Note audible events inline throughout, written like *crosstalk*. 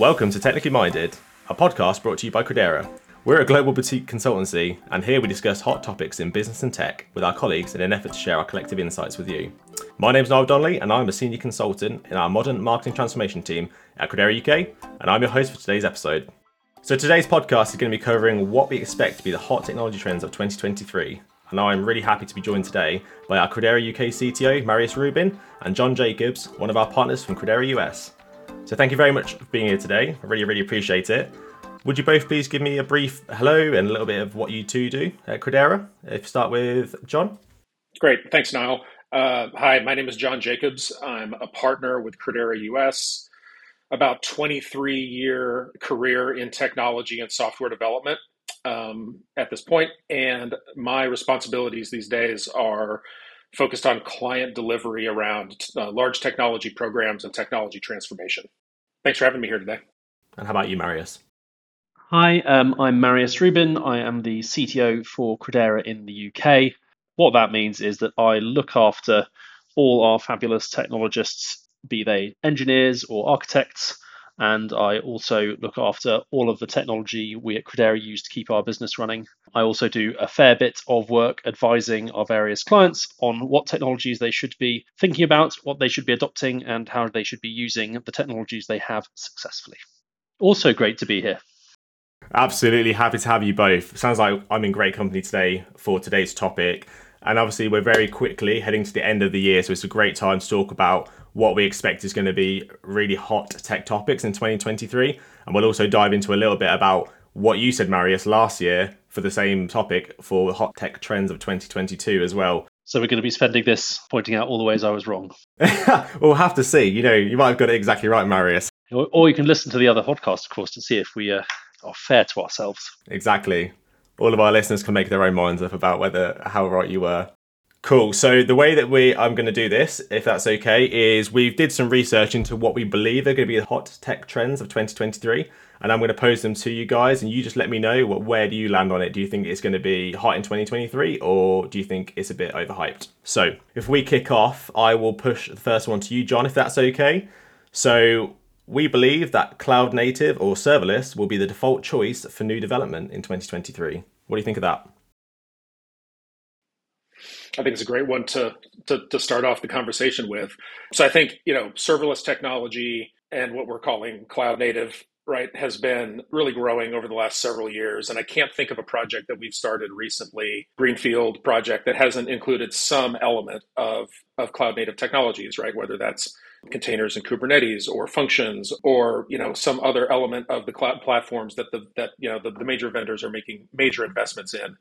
Welcome to Technically Minded, a podcast brought to you by Credera. We're a global boutique consultancy, and here we discuss hot topics in business and tech with our colleagues in an effort to share our collective insights with you. My name's Niall Donnelly, and I'm a senior consultant in our modern marketing transformation team at Credera UK, and I'm your host for today's episode. So, today's podcast is going to be covering what we expect to be the hot technology trends of 2023. And I'm really happy to be joined today by our Credera UK CTO, Marius Rubin, and John Jacobs, one of our partners from Credera US. So thank you very much for being here today. I really, really appreciate it. Would you both please give me a brief hello and a little bit of what you two do at Credera? If you start with John. Great, thanks, Niall. Uh, hi, my name is John Jacobs. I'm a partner with Credera US. About 23 year career in technology and software development um, at this point, and my responsibilities these days are focused on client delivery around uh, large technology programs and technology transformation. Thanks for having me here today. And how about you, Marius? Hi, um, I'm Marius Rubin. I am the CTO for Credera in the UK. What that means is that I look after all our fabulous technologists, be they engineers or architects, and I also look after all of the technology we at Credera use to keep our business running. I also do a fair bit of work advising our various clients on what technologies they should be thinking about, what they should be adopting, and how they should be using the technologies they have successfully. Also, great to be here. Absolutely happy to have you both. Sounds like I'm in great company today for today's topic. And obviously, we're very quickly heading to the end of the year, so it's a great time to talk about what we expect is going to be really hot tech topics in 2023. And we'll also dive into a little bit about what you said, Marius, last year for the same topic for the hot tech trends of 2022 as well. So we're going to be spending this pointing out all the ways I was wrong. *laughs* we'll have to see. You know, you might have got it exactly right, Marius. Or, you can listen to the other podcast, of course, to see if we uh, are fair to ourselves. Exactly. All of our listeners can make their own minds up about whether how right you were. Cool. So the way that we I'm going to do this, if that's okay, is we've did some research into what we believe are going to be the hot tech trends of 2023, and I'm going to pose them to you guys, and you just let me know what where do you land on it. Do you think it's going to be hot in 2023, or do you think it's a bit overhyped? So if we kick off, I will push the first one to you, John, if that's okay. So we believe that cloud native or serverless will be the default choice for new development in 2023. What do you think of that? I think it's a great one to, to, to start off the conversation with. So I think you know serverless technology and what we're calling cloud native right has been really growing over the last several years and i can't think of a project that we've started recently greenfield project that hasn't included some element of of cloud native technologies right whether that's containers and kubernetes or functions or you know some other element of the cloud platforms that the that you know the, the major vendors are making major investments in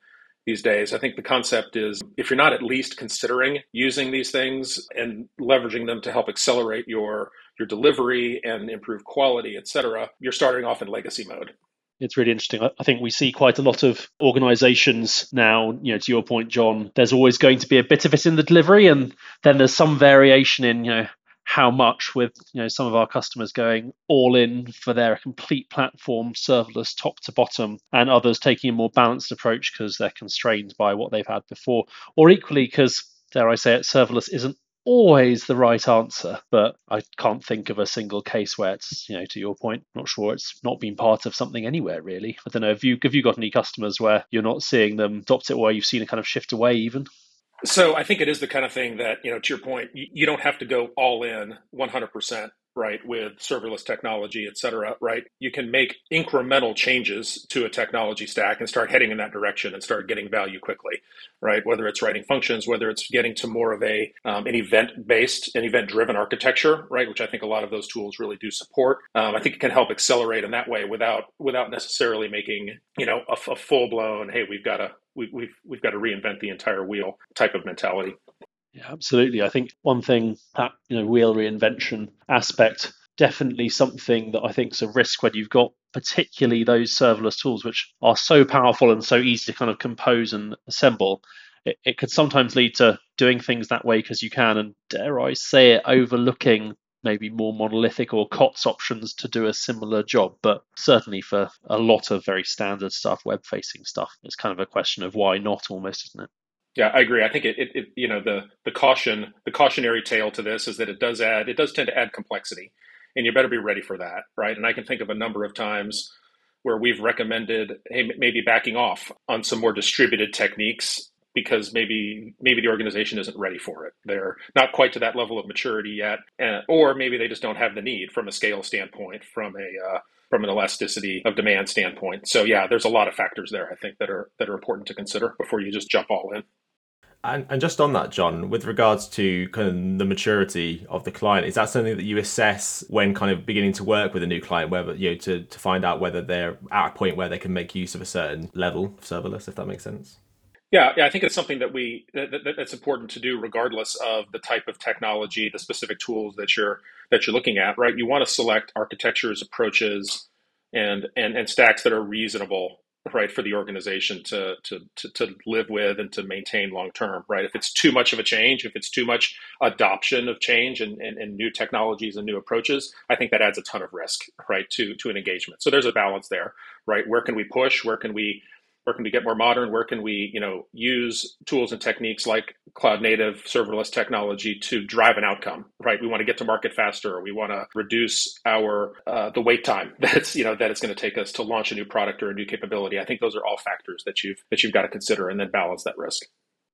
these days. I think the concept is if you're not at least considering using these things and leveraging them to help accelerate your your delivery and improve quality, et cetera, you're starting off in legacy mode it's really interesting. I think we see quite a lot of organizations now, you know, to your point, John, there's always going to be a bit of it in the delivery and then there's some variation in, you know, how much with you know some of our customers going all in for their complete platform serverless top to bottom and others taking a more balanced approach because they're constrained by what they've had before. Or equally because dare i say it serverless isn't always the right answer but i can't think of a single case where it's you know to your point not sure it's not been part of something anywhere really. I don't know have you have you got any customers where you're not seeing them adopt it or you've seen a kind of shift away even so I think it is the kind of thing that, you know, to your point, you, you don't have to go all in 100%, right, with serverless technology, et cetera, right? You can make incremental changes to a technology stack and start heading in that direction and start getting value quickly, right? Whether it's writing functions, whether it's getting to more of a um, an event based, an event driven architecture, right? Which I think a lot of those tools really do support. Um, I think it can help accelerate in that way without without necessarily making you know a, a full blown hey we've got to we, we've we've got to reinvent the entire wheel type of mentality. Yeah, absolutely. I think one thing that you know wheel reinvention aspect definitely something that I think is a risk when you've got particularly those serverless tools which are so powerful and so easy to kind of compose and assemble. It, it could sometimes lead to doing things that way because you can, and dare I say it, overlooking maybe more monolithic or COTS options to do a similar job. But certainly for a lot of very standard stuff, web facing stuff, it's kind of a question of why not almost, isn't it? Yeah, I agree. I think it, it, it, you know, the the caution, the cautionary tale to this is that it does add, it does tend to add complexity, and you better be ready for that, right? And I can think of a number of times where we've recommended, hey, maybe backing off on some more distributed techniques because maybe maybe the organization isn't ready for it. They're not quite to that level of maturity yet, or maybe they just don't have the need from a scale standpoint, from a uh, from an elasticity of demand standpoint. So yeah, there's a lot of factors there I think that are that are important to consider before you just jump all in. And, and just on that, John, with regards to kind of the maturity of the client, is that something that you assess when kind of beginning to work with a new client, whether you know to, to find out whether they're at a point where they can make use of a certain level of serverless, if that makes sense? Yeah, yeah, I think it's something that we that, that, that's important to do, regardless of the type of technology, the specific tools that you're that you're looking at. Right, you want to select architectures, approaches, and and and stacks that are reasonable, right, for the organization to to to, to live with and to maintain long term. Right, if it's too much of a change, if it's too much adoption of change and, and, and new technologies and new approaches, I think that adds a ton of risk, right, to to an engagement. So there's a balance there, right? Where can we push? Where can we where can we get more modern? Where can we you know use tools and techniques like cloud native serverless technology to drive an outcome right? We want to get to market faster or we want to reduce our uh, the wait time *laughs* that's you know that it's going to take us to launch a new product or a new capability. I think those are all factors that you've that you've got to consider and then balance that risk.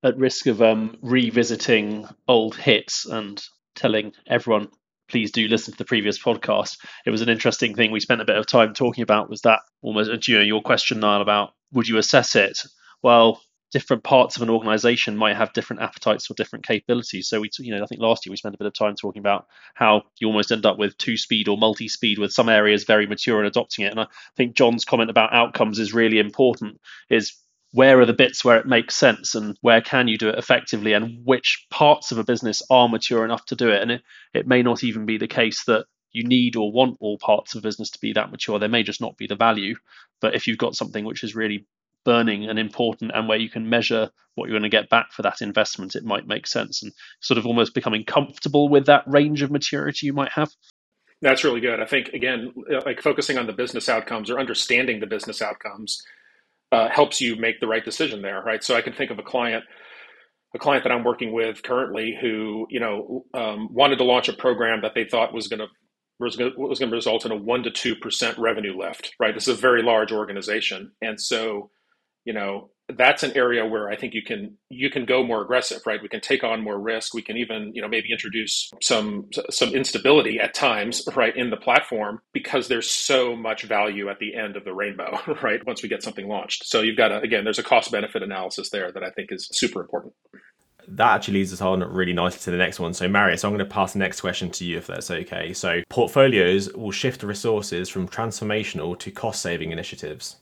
At risk of um, revisiting old hits and telling everyone please do listen to the previous podcast. It was an interesting thing we spent a bit of time talking about was that almost you know your question Niall about would you assess it? Well, different parts of an organization might have different appetites or different capabilities. So we, you know, I think last year we spent a bit of time talking about how you almost end up with two speed or multi speed with some areas very mature and adopting it. And I think John's comment about outcomes is really important. Is where are the bits where it makes sense and where can you do it effectively and which parts of a business are mature enough to do it and it, it may not even be the case that you need or want all parts of business to be that mature. There may just not be the value. But if you've got something which is really burning and important and where you can measure what you're going to get back for that investment, it might make sense and sort of almost becoming comfortable with that range of maturity you might have. That's really good. I think, again, like focusing on the business outcomes or understanding the business outcomes uh, helps you make the right decision there, right? So I can think of a client a client that I'm working with currently who, you know, um, wanted to launch a program that they thought was going to was going to result in a one to two percent revenue lift. Right, this is a very large organization, and so you know that's an area where I think you can you can go more aggressive. Right, we can take on more risk. We can even you know maybe introduce some some instability at times. Right, in the platform because there's so much value at the end of the rainbow. *laughs* Right, once we get something launched. So you've got to again, there's a cost benefit analysis there that I think is super important that actually leads us on really nicely to the next one. So, Marius, I'm going to pass the next question to you if that's okay. So, portfolios will shift resources from transformational to cost saving initiatives.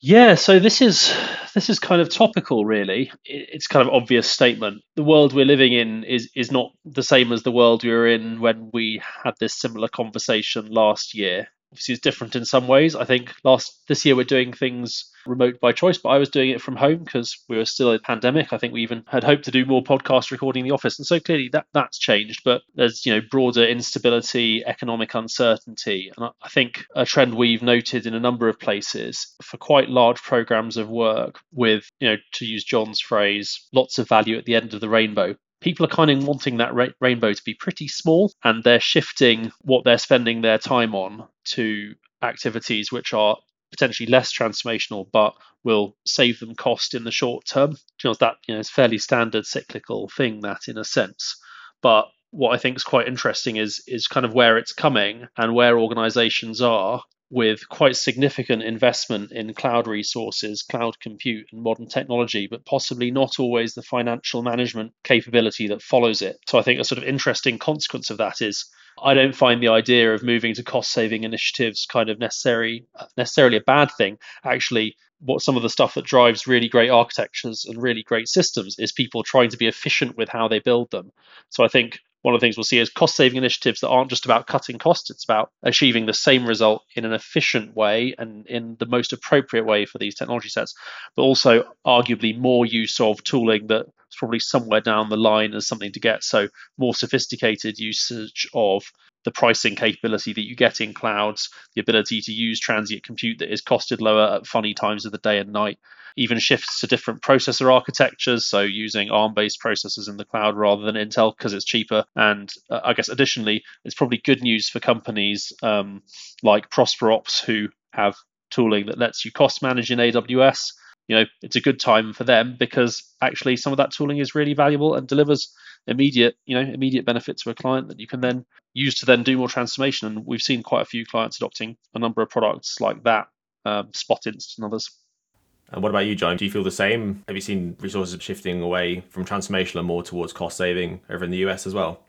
Yeah, so this is this is kind of topical, really. It's kind of obvious statement. The world we're living in is is not the same as the world we were in when we had this similar conversation last year. Obviously, it's different in some ways. I think last this year we're doing things remote by choice, but I was doing it from home because we were still in pandemic. I think we even had hoped to do more podcast recording in the office, and so clearly that that's changed. But there's you know broader instability, economic uncertainty, and I think a trend we've noted in a number of places for quite large programs of work with you know to use John's phrase, lots of value at the end of the rainbow people are kind of wanting that ra- rainbow to be pretty small and they're shifting what they're spending their time on to activities which are potentially less transformational, but will save them cost in the short term. That you know, it's fairly standard cyclical thing that in a sense. But what I think is quite interesting is is kind of where it's coming and where organizations are with quite significant investment in cloud resources, cloud compute, and modern technology, but possibly not always the financial management capability that follows it. So I think a sort of interesting consequence of that is I don't find the idea of moving to cost saving initiatives kind of necessary necessarily a bad thing. Actually, what some of the stuff that drives really great architectures and really great systems is people trying to be efficient with how they build them. So I think one of the things we'll see is cost saving initiatives that aren't just about cutting costs, it's about achieving the same result in an efficient way and in the most appropriate way for these technology sets, but also arguably more use of tooling that probably somewhere down the line as something to get. So more sophisticated usage of the pricing capability that you get in clouds, the ability to use transient compute that is costed lower at funny times of the day and night, even shifts to different processor architectures, so using ARM based processors in the cloud rather than Intel because it's cheaper. And uh, I guess additionally, it's probably good news for companies um, like ProsperOps who have tooling that lets you cost manage in AWS. You know, it's a good time for them because actually some of that tooling is really valuable and delivers immediate, you know, immediate benefit to a client that you can then use to then do more transformation. And we've seen quite a few clients adopting a number of products like that, um, spot Spotinst and others. And what about you, John? Do you feel the same? Have you seen resources shifting away from transformational and more towards cost saving over in the US as well?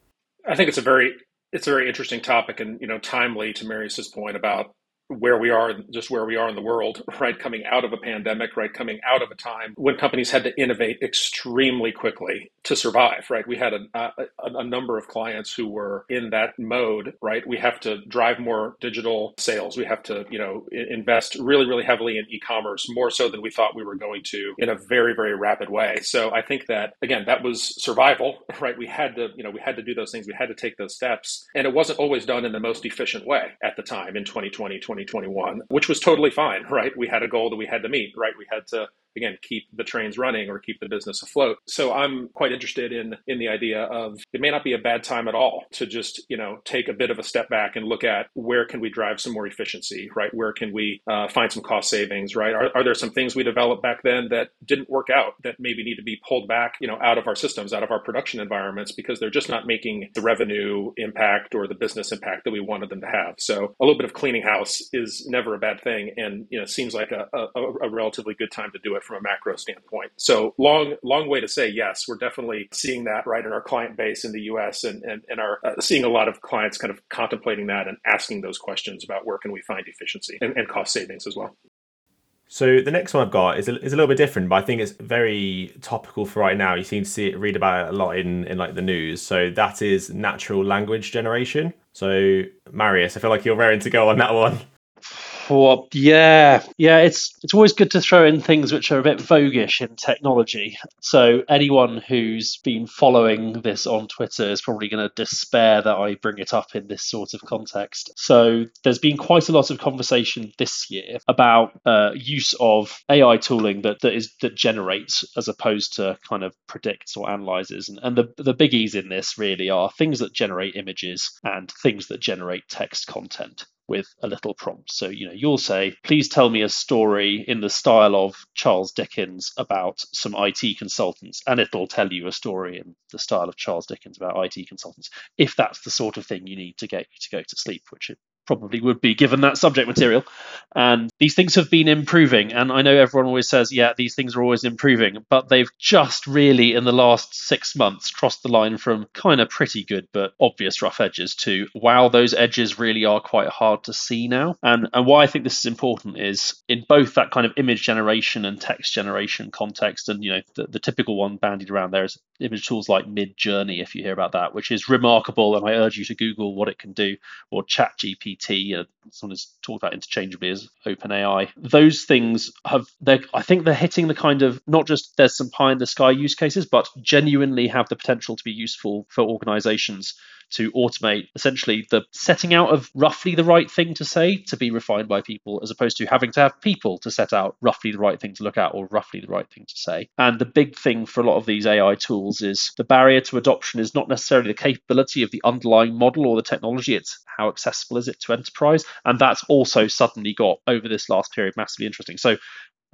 I think it's a very it's a very interesting topic and you know timely to Marius's point about where we are, just where we are in the world, right? Coming out of a pandemic, right? Coming out of a time when companies had to innovate extremely quickly to survive, right? We had a, a, a, number of clients who were in that mode, right? We have to drive more digital sales. We have to, you know, invest really, really heavily in e-commerce, more so than we thought we were going to in a very, very rapid way. So I think that again, that was survival, *laughs* right? We had to, you know, we had to do those things. We had to take those steps, and it wasn't always done in the most efficient way at the time in 2020, 2021, which was totally fine, right? We had a goal that we had to meet, right? We had to again keep the trains running or keep the business afloat. So i'm quite interested in in the idea of it may not be a bad time at all to just you know take a bit of a step back and look at where can we drive some more efficiency right? Where can we uh, find some cost savings right? Are, are there some things we developed back then that didn't work out that maybe need to be pulled back you know out of our systems out of our production environments because they're just not making the revenue impact or the business impact that we wanted them to have? So a little bit of cleaning house is never a bad thing and you know seems like a, a, a relatively good time to do it from a macro standpoint. So long, long way to say yes, we're definitely seeing that right in our client base in the U.S. and and, and are uh, seeing a lot of clients kind of contemplating that and asking those questions about where can we find efficiency and, and cost savings as well. So the next one I've got is a, is a little bit different, but I think it's very topical for right now. You seem to see it, read about it a lot in, in like the news. So that is natural language generation. So Marius, I feel like you're raring to go on that one. Yeah, yeah. It's it's always good to throw in things which are a bit voguish in technology. So anyone who's been following this on Twitter is probably going to despair that I bring it up in this sort of context. So there's been quite a lot of conversation this year about uh, use of AI tooling that that is that generates as opposed to kind of predicts or analyzes. And, and the the biggies in this really are things that generate images and things that generate text content with a little prompt. So, you know, you'll say, please tell me a story in the style of Charles Dickens about some IT consultants, and it'll tell you a story in the style of Charles Dickens about IT consultants, if that's the sort of thing you need to get you to go to sleep, which it probably would be given that subject material. And these things have been improving. And I know everyone always says, yeah, these things are always improving, but they've just really in the last six months crossed the line from kind of pretty good but obvious rough edges to wow, those edges really are quite hard to see now. And and why I think this is important is in both that kind of image generation and text generation context, and you know, the, the typical one bandied around there is image tools like Midjourney, if you hear about that, which is remarkable. And I urge you to Google what it can do, or ChatGPT GPT, uh, someone has talked about interchangeably as OpenAI. Those things have, they're, I think they're hitting the kind of not just there's some pie in the sky use cases, but genuinely have the potential to be useful for organizations to automate essentially the setting out of roughly the right thing to say to be refined by people, as opposed to having to have people to set out roughly the right thing to look at or roughly the right thing to say. And the big thing for a lot of these AI tools is the barrier to adoption is not necessarily the capability of the underlying model or the technology, it's how accessible is it to enterprise. And that's also suddenly got over this last period massively interesting. So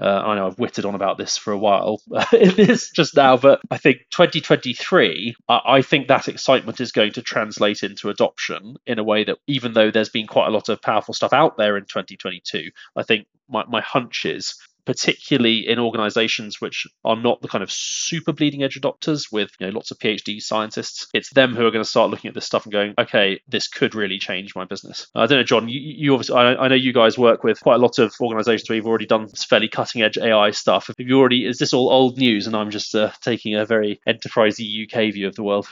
uh, I know I've witted on about this for a while. *laughs* In this just now, but I think 2023, I think that excitement is going to translate into adoption in a way that even though there's been quite a lot of powerful stuff out there in 2022, I think my, my hunch is particularly in organizations which are not the kind of super bleeding edge adopters with you know lots of PhD scientists. It's them who are going to start looking at this stuff and going, okay, this could really change my business. I don't know, John. You, you obviously, I, I, know you guys work with quite a lot of organizations where you've already done fairly cutting edge AI stuff. Have you already? Is this all old news? And I'm just uh, taking a very enterprisey UK view of the world.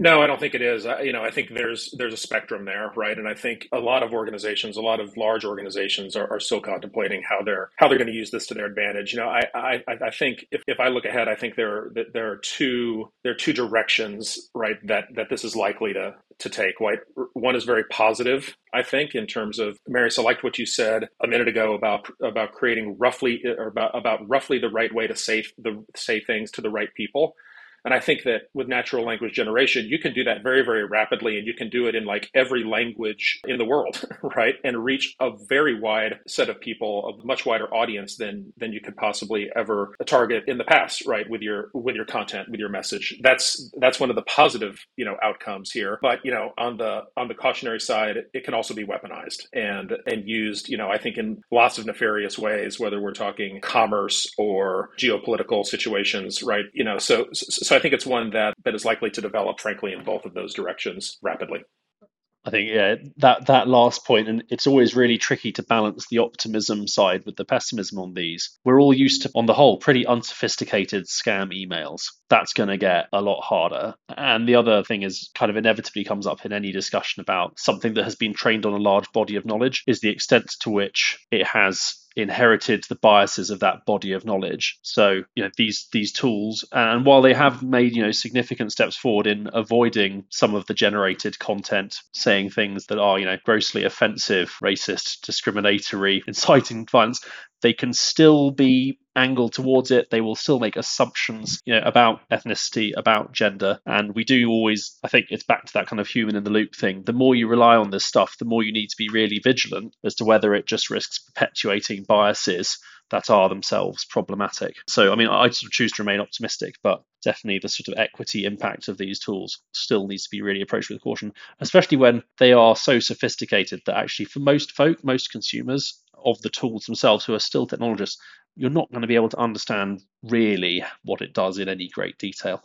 No, I don't think it is. I, you know, I think there's there's a spectrum there, right? And I think a lot of organizations, a lot of large organizations, are, are still contemplating how they're how they're going to use this to their advantage. You know, I I, I think if, if I look ahead, I think there there are two there are two directions, right? That that this is likely to to take. Right, one is very positive, I think, in terms of Marius. I liked what you said a minute ago about about creating roughly or about about roughly the right way to say the say things to the right people. And I think that with natural language generation, you can do that very, very rapidly and you can do it in like every language in the world, *laughs* right? And reach a very wide set of people, a much wider audience than than you could possibly ever target in the past, right? With your with your content, with your message. That's that's one of the positive, you know, outcomes here. But, you know, on the on the cautionary side, it can also be weaponized and and used, you know, I think in lots of nefarious ways, whether we're talking commerce or geopolitical situations, right? You know, so, so so I think it's one that that is likely to develop, frankly, in both of those directions rapidly. I think yeah, that that last point, and it's always really tricky to balance the optimism side with the pessimism on these. We're all used to, on the whole, pretty unsophisticated scam emails. That's going to get a lot harder. And the other thing is, kind of inevitably comes up in any discussion about something that has been trained on a large body of knowledge, is the extent to which it has inherited the biases of that body of knowledge. So, you know, these these tools, and while they have made you know significant steps forward in avoiding some of the generated content, saying things that are you know grossly offensive, racist, discriminatory, inciting violence, they can still be angled towards it. They will still make assumptions, you know, about ethnicity, about gender, and we do always. I think it's back to that kind of human in the loop thing. The more you rely on this stuff, the more you need to be really vigilant as to whether it just risks perpetuating biases that are themselves problematic. So, I mean, I sort of choose to remain optimistic, but definitely the sort of equity impact of these tools still needs to be really approached with caution, especially when they are so sophisticated that actually, for most folk, most consumers, of the tools themselves who are still technologists, you're not going to be able to understand really what it does in any great detail.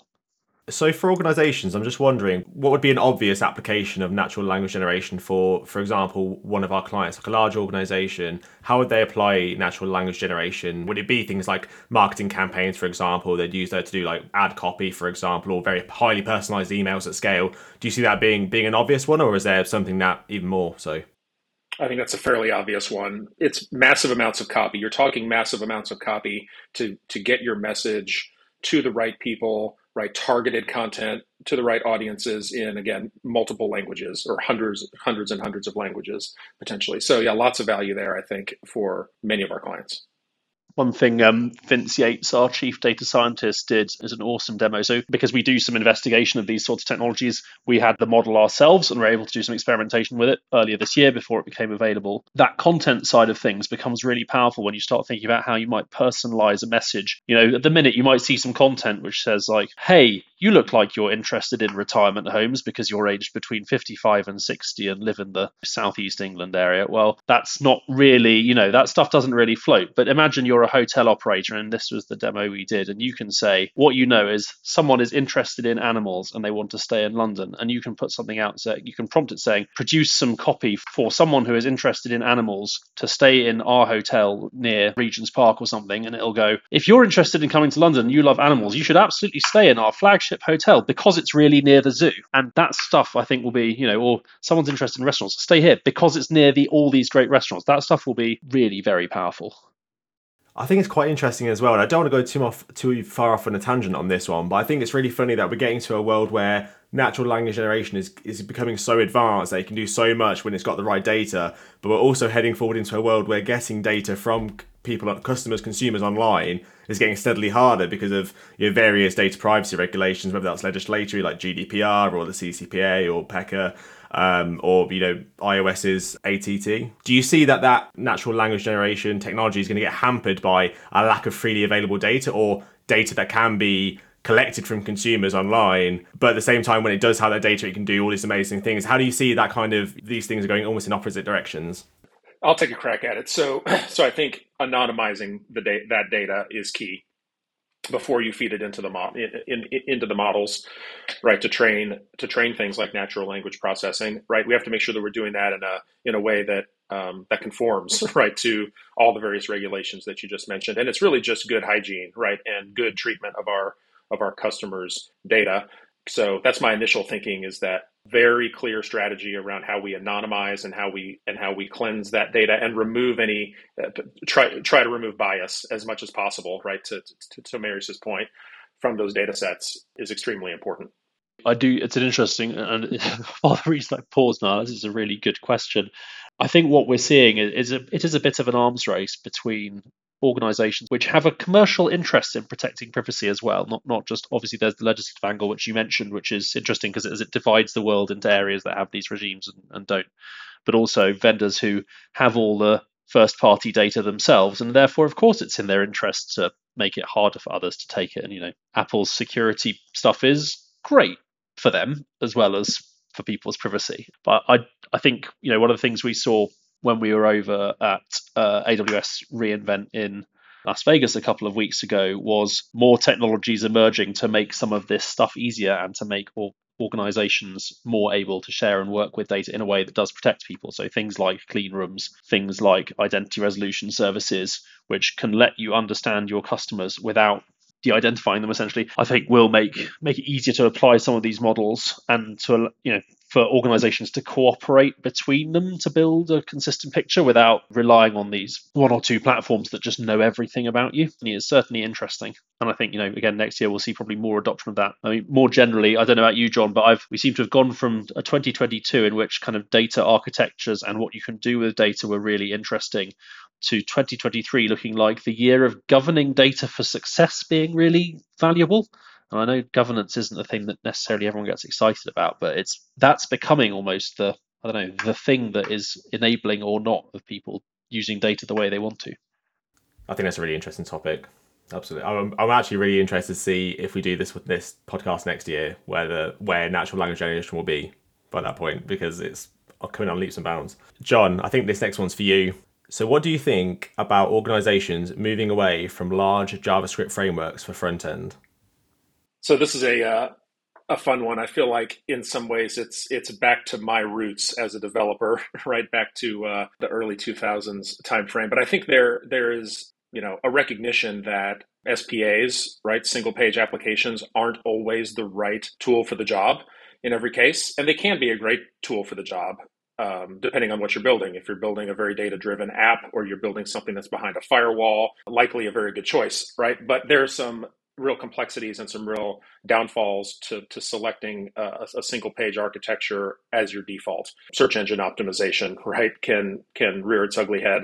So, for organisations, I'm just wondering what would be an obvious application of natural language generation for, for example, one of our clients, like a large organisation. How would they apply natural language generation? Would it be things like marketing campaigns, for example? They'd use that to do like ad copy, for example, or very highly personalised emails at scale. Do you see that being being an obvious one, or is there something that even more so? I think that's a fairly obvious one. It's massive amounts of copy. You're talking massive amounts of copy to to get your message to the right people, right targeted content to the right audiences in again multiple languages or hundreds hundreds and hundreds of languages potentially. So yeah, lots of value there I think for many of our clients one thing um, Vince Yates, our chief data scientist, did as an awesome demo. So, because we do some investigation of these sorts of technologies, we had the model ourselves and were able to do some experimentation with it earlier this year before it became available. That content side of things becomes really powerful when you start thinking about how you might personalize a message. You know, at the minute, you might see some content which says, like, hey, you look like you're interested in retirement homes because you're aged between 55 and 60 and live in the southeast England area. Well, that's not really, you know, that stuff doesn't really float. But imagine you're a hotel operator and this was the demo we did and you can say what you know is someone is interested in animals and they want to stay in london and you can put something out so you can prompt it saying produce some copy for someone who is interested in animals to stay in our hotel near regent's park or something and it'll go if you're interested in coming to london you love animals you should absolutely stay in our flagship hotel because it's really near the zoo. And that stuff i think will be you know or someone's interested in restaurants stay here because it's near the all these great restaurants. That stuff will be really very powerful I think it's quite interesting as well. And I don't want to go too off too far off on a tangent on this one, but I think it's really funny that we're getting to a world where natural language generation is, is becoming so advanced that it can do so much when it's got the right data. But we're also heading forward into a world where getting data from people, customers, consumers online is getting steadily harder because of you know, various data privacy regulations, whether that's legislatory like GDPR or the CCPA or PECR um, or you know iOS's ATT. Do you see that that natural language generation technology is going to get hampered by a lack of freely available data or data that can be collected from consumers online, but at the same time, when it does have that data, it can do all these amazing things. How do you see that kind of these things are going almost in opposite directions? I'll take a crack at it. So, *clears throat* so I think anonymizing the da- that data is key before you feed it into the in, in, into the models, right? To train to train things like natural language processing, right? We have to make sure that we're doing that in a in a way that um, that conforms, *laughs* right, to all the various regulations that you just mentioned, and it's really just good hygiene, right, and good treatment of our of our customers' data. So that's my initial thinking is that very clear strategy around how we anonymize and how we and how we cleanse that data and remove any uh, try try to remove bias as much as possible right? To to, to Marius's point from those data sets is extremely important. I do it's an interesting and for *laughs* the reason I pause now this is a really good question. I think what we're seeing is a, it is a bit of an arms race between organizations which have a commercial interest in protecting privacy as well. Not not just obviously there's the legislative angle which you mentioned, which is interesting because it, it, divides the world into areas that have these regimes and, and don't, but also vendors who have all the first party data themselves, and therefore, of course, it's in their interest to make it harder for others to take it. And you know, Apple's security stuff is great for them as well as for people's privacy. But I I think you know one of the things we saw when we were over at uh, AWS reInvent in Las Vegas a couple of weeks ago was more technologies emerging to make some of this stuff easier and to make organizations more able to share and work with data in a way that does protect people. So things like clean rooms, things like identity resolution services, which can let you understand your customers without de-identifying them essentially i think will make make it easier to apply some of these models and to you know for organizations to cooperate between them to build a consistent picture without relying on these one or two platforms that just know everything about you. And it's certainly interesting. And I think, you know, again, next year we'll see probably more adoption of that. I mean, more generally, I don't know about you, John, but I've we seem to have gone from a 2022 in which kind of data architectures and what you can do with data were really interesting to 2023 looking like the year of governing data for success being really valuable. And I know governance isn't the thing that necessarily everyone gets excited about, but it's that's becoming almost the I don't know the thing that is enabling or not of people using data the way they want to. I think that's a really interesting topic. Absolutely, I'm, I'm actually really interested to see if we do this with this podcast next year, where the where natural language generation will be by that point, because it's coming on leaps and bounds. John, I think this next one's for you. So, what do you think about organizations moving away from large JavaScript frameworks for front end? So this is a uh, a fun one. I feel like in some ways it's it's back to my roots as a developer, *laughs* right back to uh, the early 2000s timeframe. But I think there there is you know a recognition that SPAs, right, single page applications, aren't always the right tool for the job in every case, and they can be a great tool for the job. Um, depending on what you're building. If you're building a very data driven app or you're building something that's behind a firewall, likely a very good choice, right? But there's some real complexities and some real downfalls to, to selecting a, a, single page architecture as your default. Search engine optimization, *laughs* right, can can rear its ugly head.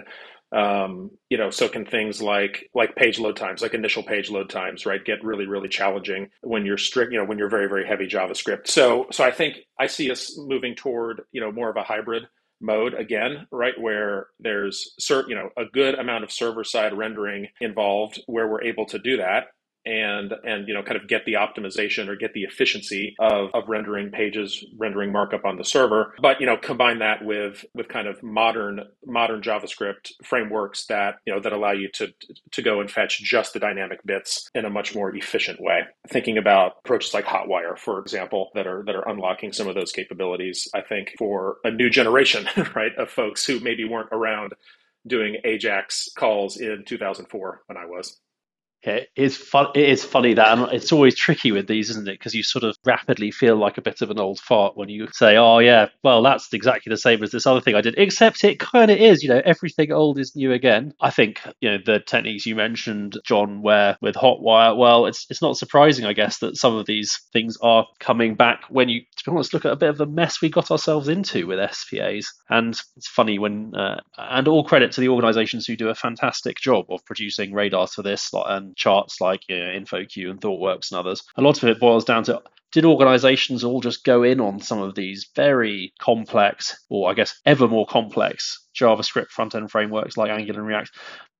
Um, you know, so can things like like page load times, like initial page load times, right, get really really challenging when you're strict, you know, when you're very very heavy JavaScript. So so I think I see us moving toward you know more of a hybrid mode again, right? Where there's certain, you know, a good amount of server side rendering involved where we're able to do that and and you know kind of get the optimization or get the efficiency of, of rendering pages rendering markup on the server. But you know combine that with with kind of modern modern javascript frameworks that you know that allow you to to go and fetch just the dynamic bits in a much more efficient way. Thinking about approaches like hotwire for example that are that are unlocking some of those capabilities i think for a new generation *laughs* right of folks who maybe weren't around doing ajax calls in 2004 when i was it is fun. It is funny that it's always tricky with these, isn't it? Because you sort of rapidly feel like a bit of an old fart when you say, "Oh yeah, well that's exactly the same as this other thing I did," except it kind of is. You know, everything old is new again. I think you know the techniques you mentioned, John, where with Hotwire. Well, it's it's not surprising, I guess, that some of these things are coming back. When you, to be honest, look at a bit of the mess we got ourselves into with SPAs, and it's funny when uh, and all credit to the organisations who do a fantastic job of producing radars for this and charts like you know, InfoQ and ThoughtWorks and others. A lot of it boils down to did organizations all just go in on some of these very complex, or I guess ever more complex JavaScript front end frameworks like Angular and React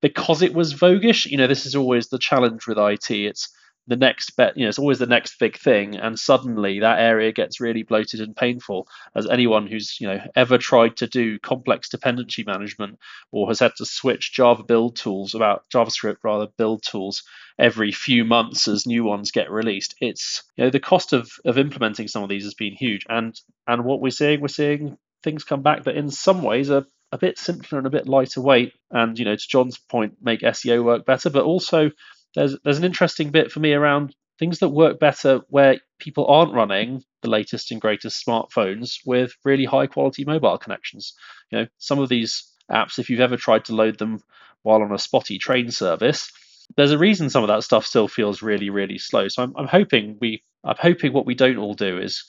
because it was voguish? You know, this is always the challenge with IT. It's the next bet you know it's always the next big thing and suddenly that area gets really bloated and painful as anyone who's you know ever tried to do complex dependency management or has had to switch java build tools about javascript rather build tools every few months as new ones get released it's you know the cost of of implementing some of these has been huge and and what we're seeing we're seeing things come back that in some ways are a bit simpler and a bit lighter weight and you know to john's point make seo work better but also there's there's an interesting bit for me around things that work better where people aren't running the latest and greatest smartphones with really high quality mobile connections. You know, some of these apps, if you've ever tried to load them while on a spotty train service, there's a reason some of that stuff still feels really, really slow. So I'm, I'm hoping we, I'm hoping what we don't all do is,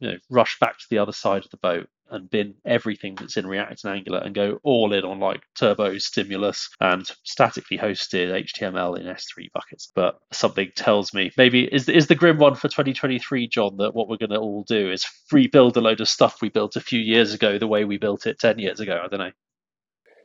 you know, rush back to the other side of the boat and bin everything that's in React and Angular and go all in on like Turbo, Stimulus, and statically hosted HTML in S3 buckets. But something tells me maybe is is the grim one for 2023, John, that what we're going to all do is rebuild a load of stuff we built a few years ago the way we built it 10 years ago. I don't know.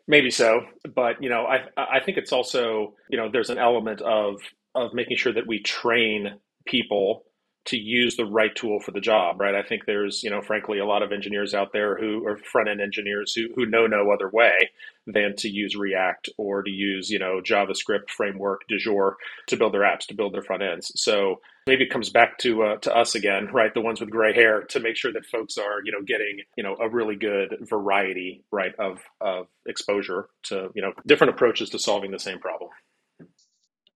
Maybe so, but you know, I I think it's also you know there's an element of of making sure that we train people to use the right tool for the job, right? I think there's, you know, frankly, a lot of engineers out there who are front end engineers who, who know no other way than to use React or to use, you know, JavaScript framework du jour to build their apps, to build their front ends. So maybe it comes back to uh, to us again, right? The ones with gray hair to make sure that folks are, you know, getting, you know, a really good variety, right, of of exposure to, you know, different approaches to solving the same problem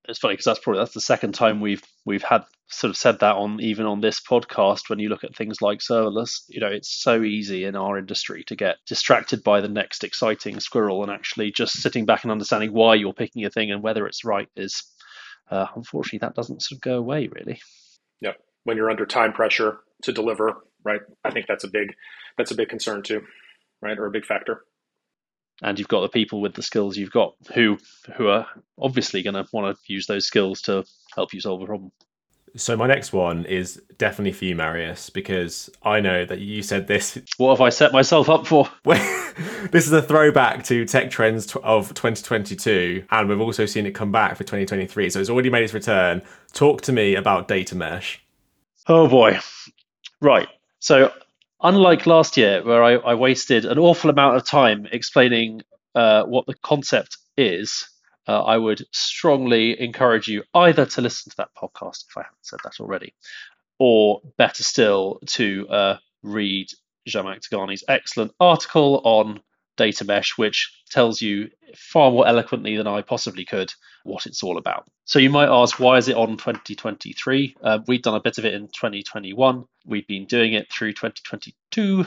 it's funny because that's probably that's the second time we've we've had sort of said that on even on this podcast when you look at things like serverless you know it's so easy in our industry to get distracted by the next exciting squirrel and actually just sitting back and understanding why you're picking a thing and whether it's right is uh, unfortunately that doesn't sort of go away really. Yep. When you're under time pressure to deliver right i think that's a big that's a big concern too right or a big factor and you've got the people with the skills you've got who who are obviously going to want to use those skills to help you solve a problem. So my next one is definitely for you, Marius, because I know that you said this. *laughs* What have I set myself up for? *laughs* this is a throwback to tech trends of 2022, and we've also seen it come back for 2023. So it's already made its return. Talk to me about data mesh. Oh boy, right. So unlike last year, where I, I wasted an awful amount of time explaining uh, what the concept is, uh, I would strongly encourage you either to listen to that podcast if I haven't said that already, or better still, to uh, read Zhamak Dehghani's excellent article on data mesh, which tells you far more eloquently than I possibly could what it's all about. So you might ask, why is it on 2023? Uh, we've done a bit of it in 2021. We've been doing it through 2022.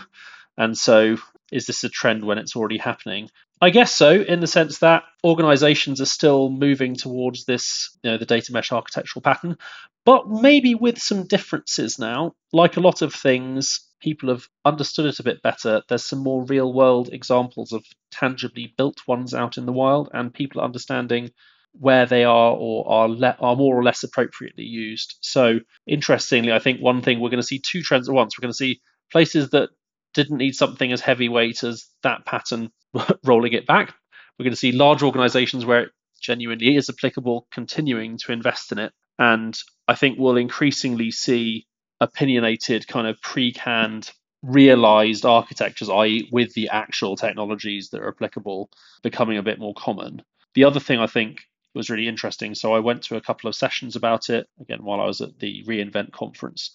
And so is this a trend when it's already happening? I guess so, in the sense that organizations are still moving towards this, you know, the data mesh architectural pattern, but maybe with some differences now. Like a lot of things, people have understood it a bit better. There's some more real world examples of tangibly built ones out in the wild, and people are understanding where they are or are le- are more or less appropriately used. So interestingly, I think one thing we're going to see two trends at once. We're going to see places that didn't need something as heavyweight as that pattern *laughs* rolling it back. We're going to see large organizations where it genuinely is applicable continuing to invest in it. And I think we'll increasingly see opinionated, kind of pre canned, realized architectures, i.e., with the actual technologies that are applicable, becoming a bit more common. The other thing I think was really interesting. So I went to a couple of sessions about it again while I was at the reInvent conference.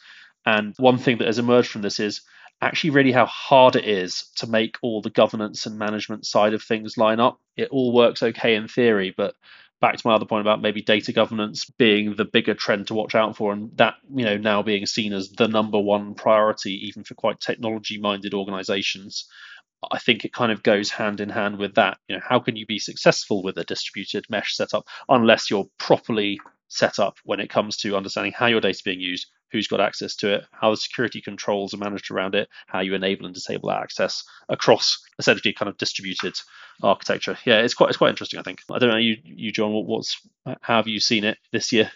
And one thing that has emerged from this is actually really how hard it is to make all the governance and management side of things line up. It all works okay in theory, but back to my other point about maybe data governance being the bigger trend to watch out for and that you know now being seen as the number one priority even for quite technology minded organizations I think it kind of goes hand in hand with that. You know, how can you be successful with a distributed mesh setup unless you're properly set up when it comes to understanding how your data is being used, who's got access to it, how the security controls are managed around it, how you enable and disable access across essentially kind of distributed architecture. Yeah, it's quite it's quite interesting. I think. I don't know you you John. What, what's how have you seen it this year?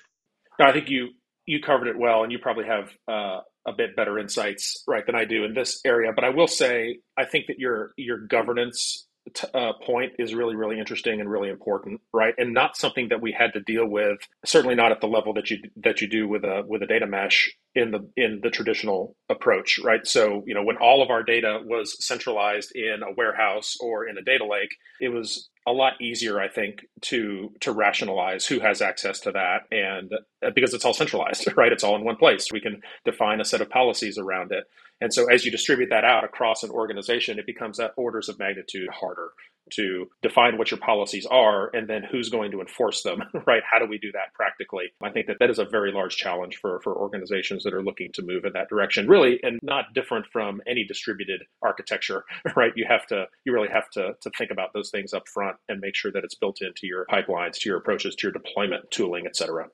I think you you covered it well, and you probably have uh, a bit better insights right than I do in this area. But I will say, I think that your your governance t- uh, point is really really interesting and really important, right? And not something that we had to deal with. Certainly not at the level that you that you do with a with a data mesh in the in the traditional approach, right? So you know when all of our data was centralized in a warehouse or in a data lake, it was a lot easier, I think, to to rationalize who has access to that, and uh, because it's all centralized, *laughs* right? It's all in one place. We can define a set of policies around it, and so as you distribute that out across an organization, it becomes at orders of magnitude harder to define what your policies are and then who's going to enforce them, *laughs* right? How do we do that practically? I think that that is a very large challenge for, for organizations that are looking to move in that direction, really, and not different from any distributed architecture, *laughs* right? You have to, you really have to, to think about those things up front and make sure that it's built into your pipelines, to your approaches, to your deployment tooling, et cetera.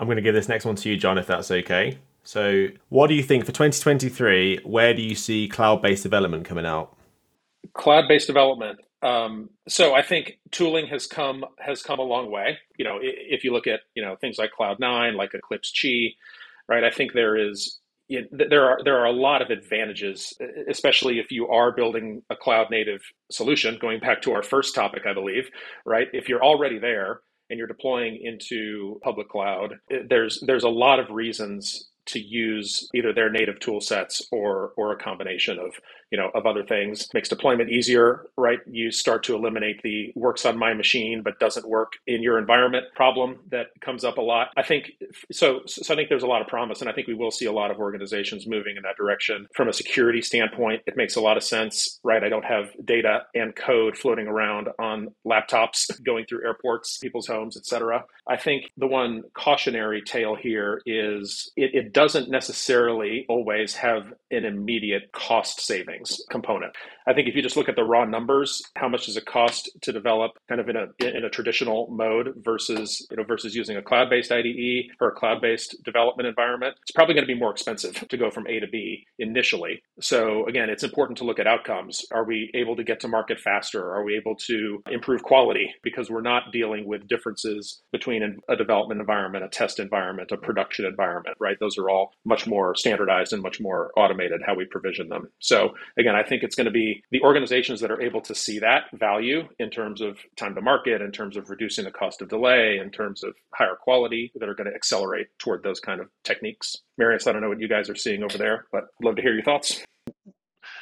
I'm going to give this next one to you, John, if that's okay. So, what do you think for 2023? Where do you see cloud based development coming out? Cloud based development. Um, so I think tooling has come has come a long way. You know, if you look at you know things like Cloud Nine, like Eclipse Che, right? I think there is there are there are a lot of advantages, especially if you are building a cloud native solution. Going back to our first topic, I believe, right? If you're already there and you're deploying into public cloud, there's there's a lot of reasons to use either their native tool sets or or a combination of you know of other things. Makes deployment easier right? You start to eliminate the works on my machine but doesn't work in your environment problem that comes up a lot. I think so so i think there's a lot of promise and i think we will see a lot of organizations moving in that direction. From a security standpoint it makes a lot of sense right? I don't have data and code floating around on laptops *laughs* going through airports people's homes etc i think the one cautionary tale here is it, it doesn't necessarily always have an immediate cost saving component. I think if you just look at the raw numbers, how much does it cost to develop kind of in a in a traditional mode versus you know versus using a cloud-based IDE or a cloud-based development environment, it's probably going to be more expensive *laughs* to go from A to B initially. So again, it's important to look at outcomes. Are we able to get to market faster? Are we able to improve quality because we're not dealing with differences between a development environment, a test environment, a production environment, right? Those are all much more standardized and much more automated how we provision them. So again, I think it's going to be the organizations that are able to see that value in terms of time to market, in terms of reducing the cost of delay, in terms of higher quality that are going to accelerate toward those kind of techniques. Marius, I don't know what you guys are seeing over there, but love to hear your thoughts.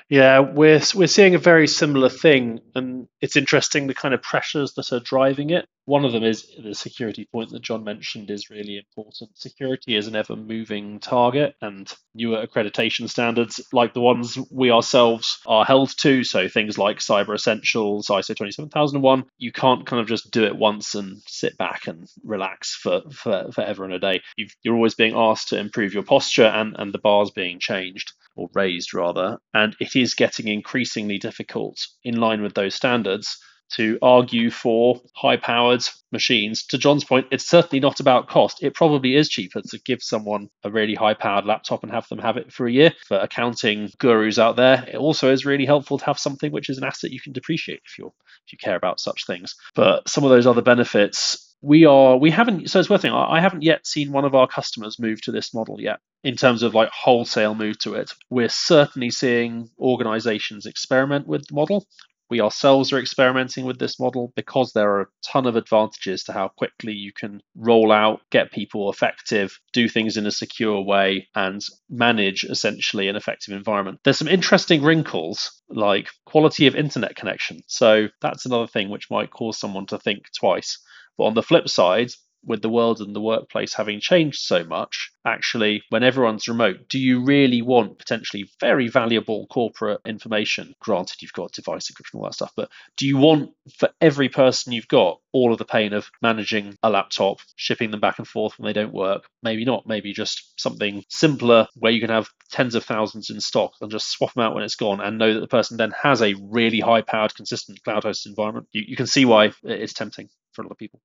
Yeah, we're we're seeing a very similar thing, and it's interesting the kind of pressures that are driving it. One of them is the security point that John mentioned is really important. Security is an ever moving target, and newer accreditation standards, like the ones we ourselves are held to, so things like Cyber Essentials, ISO 27001, you can't kind of just do it once and sit back and relax for, for forever and a day. you you're always being asked to improve your posture, and, and the bar's being changed or raised rather, and it is getting increasingly difficult in line with those standards to argue for high powered machines. To John's point, it's certainly not about cost. It probably is cheaper to give someone a really high powered laptop and have them have it for a year. For accounting gurus out there, it also is really helpful to have something which is an asset you can depreciate if you if you care about such things. But some of those other benefits we are we haven't so it's worth saying I haven't yet seen one of our customers move to this model yet in terms of like wholesale move to it. We're certainly seeing organizations experiment with the model. We ourselves are experimenting with this model because there are a ton of advantages to how quickly you can roll out, get people effective, do things in a secure way, and manage essentially an effective environment. There's some interesting wrinkles like quality of internet connection. So that's another thing which might cause someone to think twice but on the flip side, with the world and the workplace having changed so much, actually, when everyone's remote, do you really want potentially very valuable corporate information? Granted, you've got device encryption, all that stuff, but do you want for every person you've got all of the pain of managing a laptop, shipping them back and forth when they don't work? Maybe not. Maybe just something simpler where you can have tens of thousands in stock and just swap them out when it's gone and know that the person then has a really high powered, consistent cloud hosted environment. You, you can see why it's tempting for of people.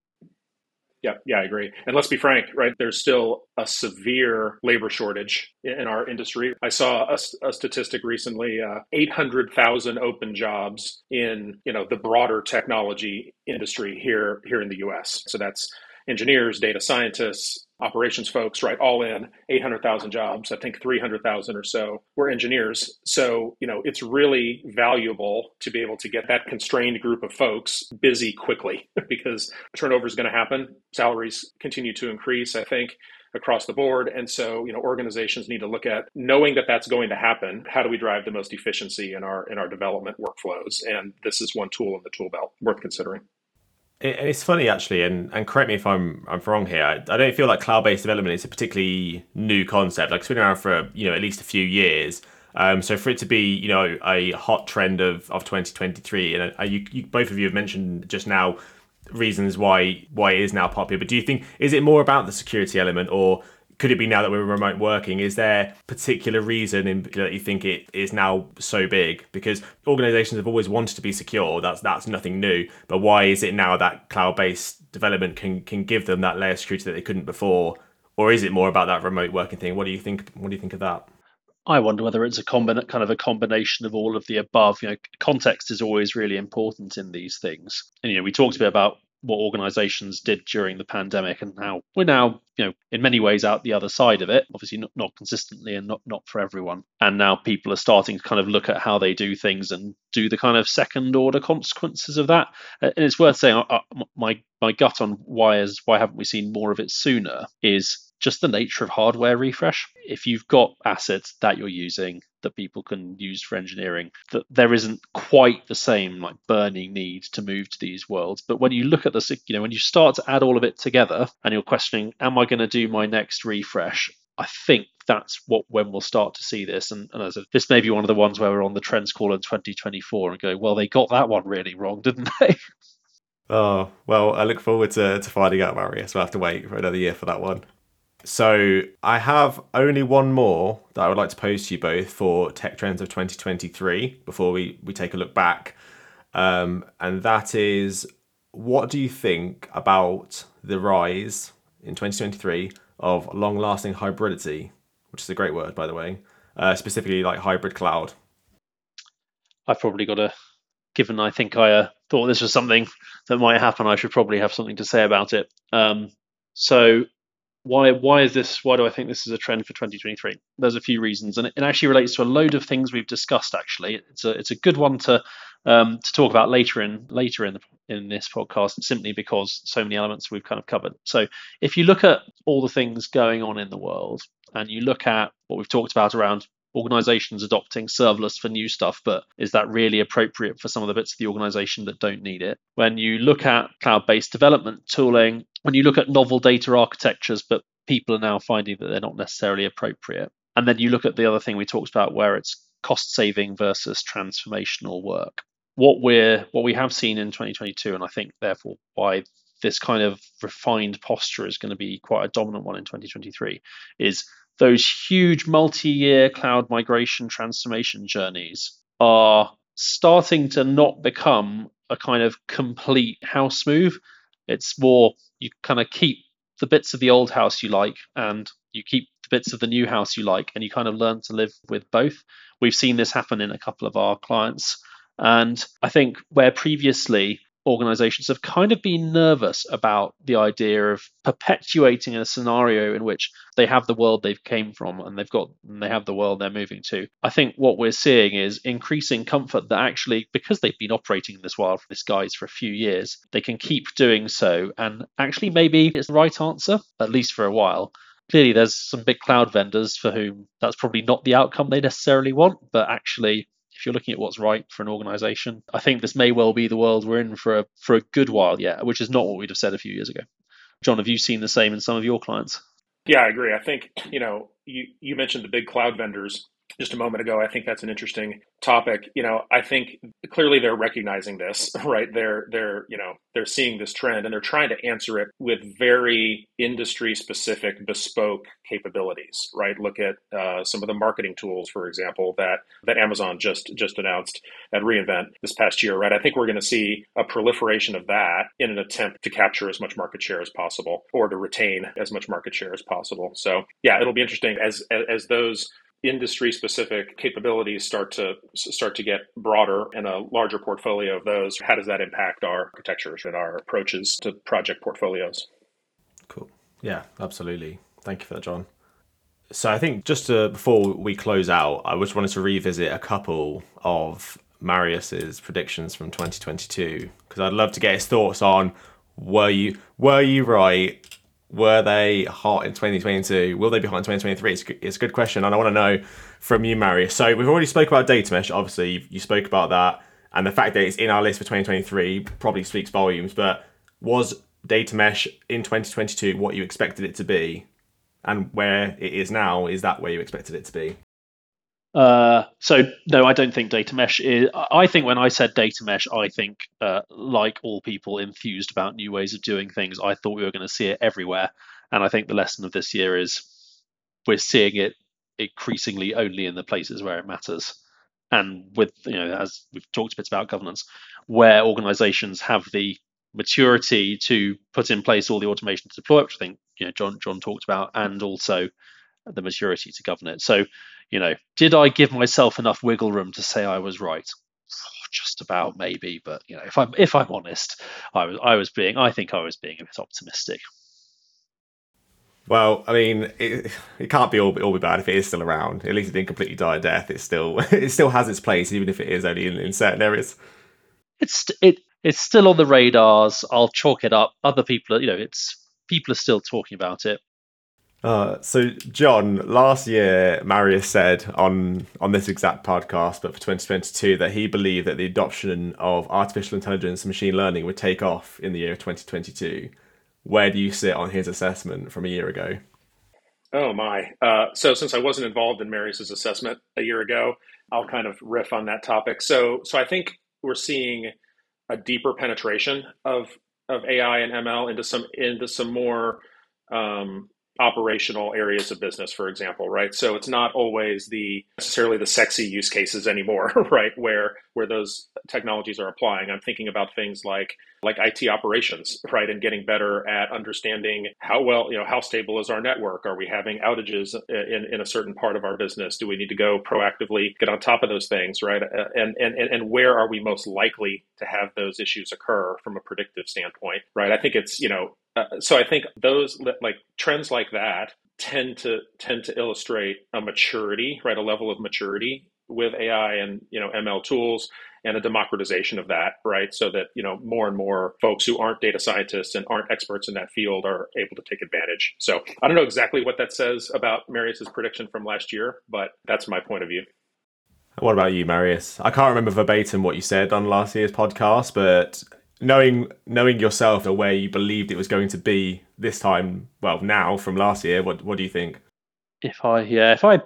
Yeah, yeah, I agree. And let's be frank, right? There's still a severe labor shortage in our industry. I saw a, a statistic recently: uh, 800,000 open jobs in you know the broader technology industry here here in the U.S. So that's engineers, data scientists, operations folks, right, all in 800,000 jobs. I think 300,000 or so were engineers. So, you know, it's really valuable to be able to get that constrained group of folks busy quickly *laughs* because turnover is going to happen. Salaries continue to increase, I think across the board and so you know organizations need to look at knowing that that's going to happen how do we drive the most efficiency in our in our development workflows and this is one tool in the tool belt worth considering it's funny actually, and, and correct me if I'm I'm wrong here. I, I don't feel like cloud based development is a particularly new concept. Like it's been around for you know at least a few years. Um, so for it to be, you know, a hot trend of, of 2023, and uh, you, you, both of you have mentioned just now reasons why why it is now popular. But do you think is it more about the security element, or could it be now that we're remote working? Is there particular reason in that you think it is now so big? Because organizations have always wanted to be secure. That's that's nothing new. But why is it now that cloud based development can can give them that layer of security that they couldn't before? Or is it more about that remote working thing? What do you think? What do you think of that? I wonder whether it's a kind of a combination of all of the above. You know, context is always really important in these things. And you know, we talked a bit about what organizations did during the pandemic and how we're now, you know, in many ways out the other side of it. Obviously, not, not consistently and not, not for everyone. And now people are starting to kind of look at how they do things and do the kind of second order consequences of that. And it's worth saying, uh, my my gut on why is why haven't we seen more of it sooner is just the nature of hardware refresh. If you've got assets that you're using that people can use for engineering, that there isn't quite the same like burning need to move to these worlds. But when you look at the, you know, when you start to add all of it together and you're questioning, am I going to do my next refresh? I think that's what when we'll start to see this. And, and this may be one of the ones where we're on the trends call in 2024 and go, well, they got that one really wrong, *laughs* didn't they? Oh well, I look forward to, to finding out, Marius. We'll have to wait for another year for that one. So I have only one more that I would like to pose to you both for tech trends of 2023 before we, we take a look back. Um, and that is what do you think about the rise in 2023 of long lasting hybridity, which is a great word, by the way, uh, specifically like hybrid cloud? I've probably got a, given I think I uh, thought this was something that might happen, I should probably have something to say about it. Um, so why why is this why do i think this is a trend for 2023 there's a few reasons and it, actually relates to a load of things we've discussed actually. It's a it's a good one to um, to talk about later in later in the, in this podcast simply because so many elements we've kind of covered. So if you look at all the things going on in the world and you look at what we've talked about around organizations adopting serverless for new stuff, but is that really appropriate for some of the bits of the organization that don't need it? When you look at cloud based development tooling, when you look at novel data architectures, but people are now finding that they're not necessarily appropriate. And then you look at the other thing we talked about where it's cost saving versus transformational work. What we're what we have seen in 2022, and I think therefore why this kind of refined posture is going to be quite a dominant one in 2023, is those huge multi-year cloud migration transformation journeys are starting to not become a kind of complete house move. It's more you kind of keep the bits of the old house you like and you keep the bits of the new house you like and you kind of learn to live with both. We've seen this happen in a couple of our clients. And I think where previously organizations have kind of been nervous about the idea of perpetuating a scenario in which they have the world they've came from and they've got and they have the world they're moving to. I think what we're seeing is increasing comfort that actually because they've been operating in this world for this guise for a few years they can keep doing so. And actually maybe it's the right answer at least for a while. Clearly there's some big cloud vendors for whom that's probably not the outcome they necessarily want but actually if you're looking at what's right for an organization, I think this may well be the world we're in for a, for a good while yet, which is not what we'd have said a few years ago. John, have you seen the same in some of your clients? Yeah, I agree. I think, you know, you, you mentioned the big cloud vendors just a moment ago. I think that's an interesting topic. You know, I think clearly they're recognizing this, *laughs* right? They're they're you know they're seeing this trend and they're trying to answer it with very industry specific, bespoke capabilities, right? Look at uh, some of the marketing tools, for example, that that Amazon just just announced at reInvent this past year, right? I think we're going to see a proliferation of that in an attempt to capture as much market share as possible or to retain as much market share as possible. So yeah, it'll be interesting as as, as those industry specific capabilities start to start to get broader and a larger portfolio of those how does that impact our architectures and our approaches to project portfolios? Cool. Yeah absolutely. Thank you for that john. So i think just to, before we close out i just wanted to revisit a couple of marius's predictions from 2022 because i'd love to get his thoughts on were you were you right were they hot in 2022? Will they be hot in 2023? It's, it's a good question, and I want to know from you, Marius. So we've already spoke about data mesh. Obviously, you, you spoke about that, and the fact that it's in our list for 2023 probably speaks volumes. But was data mesh in 2022 what you expected it to be, and where it is now? Is that where you expected it to be? Uh, so no, I don't think data mesh is. I think when I said data mesh, I think uh, like all people enthused about new ways of doing things, I thought we were going to see it everywhere. And I think the lesson of this year is we're seeing it increasingly only in the places where it matters. And with you know, as we've talked a bit about governance, where organizations have the maturity to put in place all the automation to deploy, which I think you know John John talked about, and also the maturity to govern it. So, you know, did I give myself enough wiggle room to say I was right? *sighs* Just about, maybe, but you know, if I'm if I'm honest, I was I was being I think I was being a bit optimistic. Well, I mean, it, it can't be all, all be bad if it is still around. At least it didn't completely die a death. It still *laughs* it still has its place, even if it is only in, in certain areas. It's it it's still on the radars. I'll chalk it up. Other people, are, you know, it's people are still talking about it. Uh, so, John, last year Marius said on on this exact podcast, but for 2022, that he believed that the adoption of artificial intelligence and machine learning would take off in the year of 2022. Where do you sit on his assessment from a year ago? Oh my! Uh, so, since I wasn't involved in Marius's assessment a year ago, I'll kind of riff on that topic. So, so I think we're seeing a deeper penetration of of AI and ML into some into some more um, operational areas of business, for example, right? So it's not always the necessarily the sexy use cases anymore, *laughs* right? Where where those technologies are applying. I'm thinking about things like like IT operations, right? And getting better at understanding how well, you know, how stable is our network? Are we having outages in, in a certain part of our business? Do we need to go proactively get on top of those things, right? Uh, and, and, and where are we most likely to have those issues occur from a predictive standpoint, right? I think it's, you know, uh, so I think those like trends like that tend to tend to illustrate a maturity, right? A level of maturity with AI and you know ML tools and a democratization of that, right? So that you know more and more folks who aren't data scientists and aren't experts in that field are able to take advantage. So I don't know exactly what that says about Marius's prediction from last year, but that's my point of view. What about you, Marius? I can't remember verbatim what you said on last year's podcast, but knowing knowing yourself and where you believed it was going to be this time, well, now from last year, what what do you think? If I yeah, if I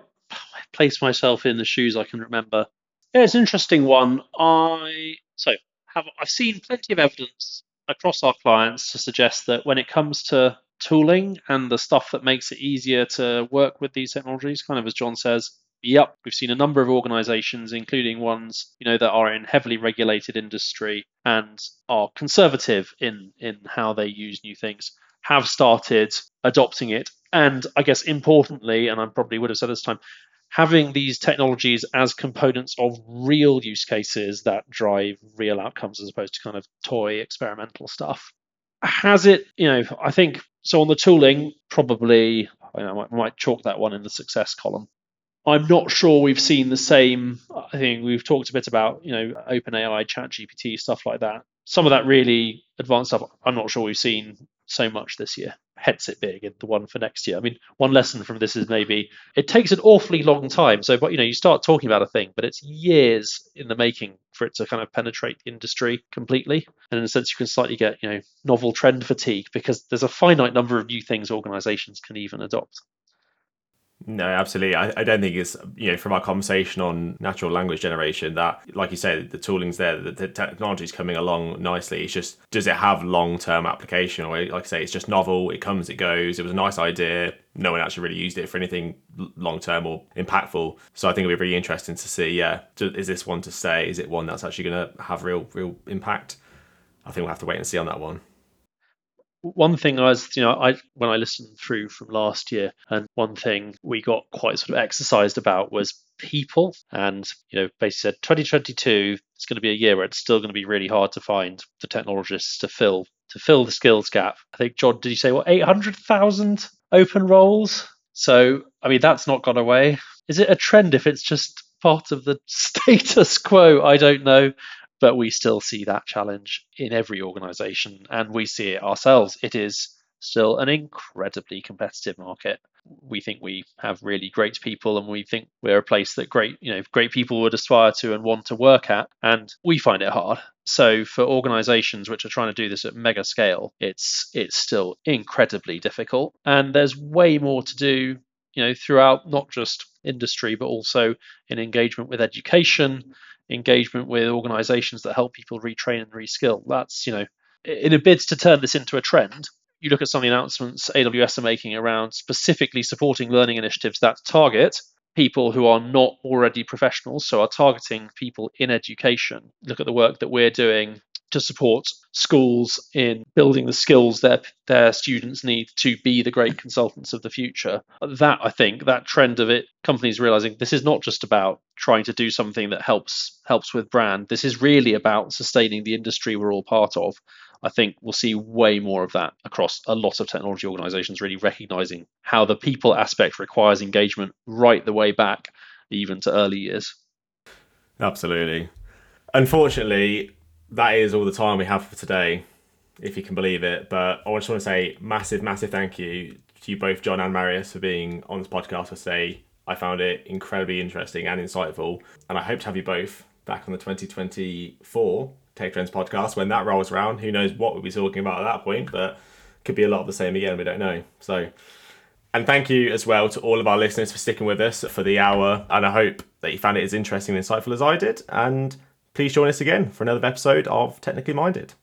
place myself in the shoes, I can remember. Yeah, it's an interesting one. I so have I've seen plenty of evidence across our clients to suggest that when it comes to tooling and the stuff that makes it easier to work with these technologies, kind of as John says, Yep, we've seen a number of organizations, including ones you know that are in heavily regulated industry and are conservative in in how they use new things, have started adopting it. And I guess importantly, and I probably would have said this time, having these technologies as components of real use cases that drive real outcomes as opposed to kind of toy experimental stuff. Has it, you know, I think so on the tooling, probably I, know, I might chalk that one in the success column. I'm not sure we've seen the same. I think we've talked a bit about, you know, OpenAI, ChatGPT, stuff like that. Some of that really advanced stuff, I'm not sure we've seen so much this year. Hence it being the one for next year. I mean, one lesson from this is maybe it takes an awfully long time. So, but you know, you start talking about a thing, but it's years in the making for it to kind of penetrate the industry completely. And in a sense, you can slightly get, you know, novel trend fatigue because there's a finite number of new things organizations can even adopt. No, absolutely. I, I don't think it's you know from our conversation on natural language generation that, like you said, the tooling's there, the, the technology's coming along nicely. It's just does it have long term application, or like I say, it's just novel. It comes, it goes. It was a nice idea. No one actually really used it for anything long term or impactful. So I think it'll be really interesting to see. Yeah, is this one to stay? Is it one that's actually going to have real real impact? I think we'll have to wait and see on that one one thing I was, you know, I when I listened through from last year, and one thing we got quite sort of exercised about was people, and you know, basically said 2022 is going to be a year where it's still going to be really hard to find the technologists to fill to fill the skills gap. I think John, did you say what 800,000 open roles? So I mean, that's not gone away. Is it a trend if it's just part of the *laughs* status quo? I don't know but we still see that challenge in every organization and we see it ourselves. It is still an incredibly competitive market. We think we have really great people and we think we're a place that great, you know, great people would aspire to and want to work at and we find it hard. So for organizations which are trying to do this at mega scale, it's it's still incredibly difficult and there's way more to do, you know, throughout not just industry, but also in engagement with education, engagement with organizations that help people retrain and reskill. That's, you know, in a bid to turn this into a trend, you look at some of the announcements AWS are making around specifically supporting learning initiatives that target people who are not already professionals, so are targeting people in education. Look at the work that we're doing to support schools in building the skills that their students need to be the great consultants of the future. That I think that trend of it companies realizing this is not just about trying to do something that helps helps with brand. This is really about sustaining the industry we're all part of. I think we'll see way more of that across a lot of technology organizations really recognizing how the people aspect requires engagement right the way back even to early years. Absolutely. Unfortunately, that is all the time we have for today, if you can believe it. But I just want to say massive, massive thank you to you both, John and Marius, for being on this podcast to say I found it incredibly interesting and insightful. And I hope to have you both back on the 2024 Tech Trends podcast when that rolls around. Who knows what we'll be talking about at that point, but could be a lot of the same again. We don't know. So, and thank you as well to all of our listeners for sticking with us for the hour. And I hope that you found it as interesting and insightful as I did. And please join us again for another episode of Technically Minded.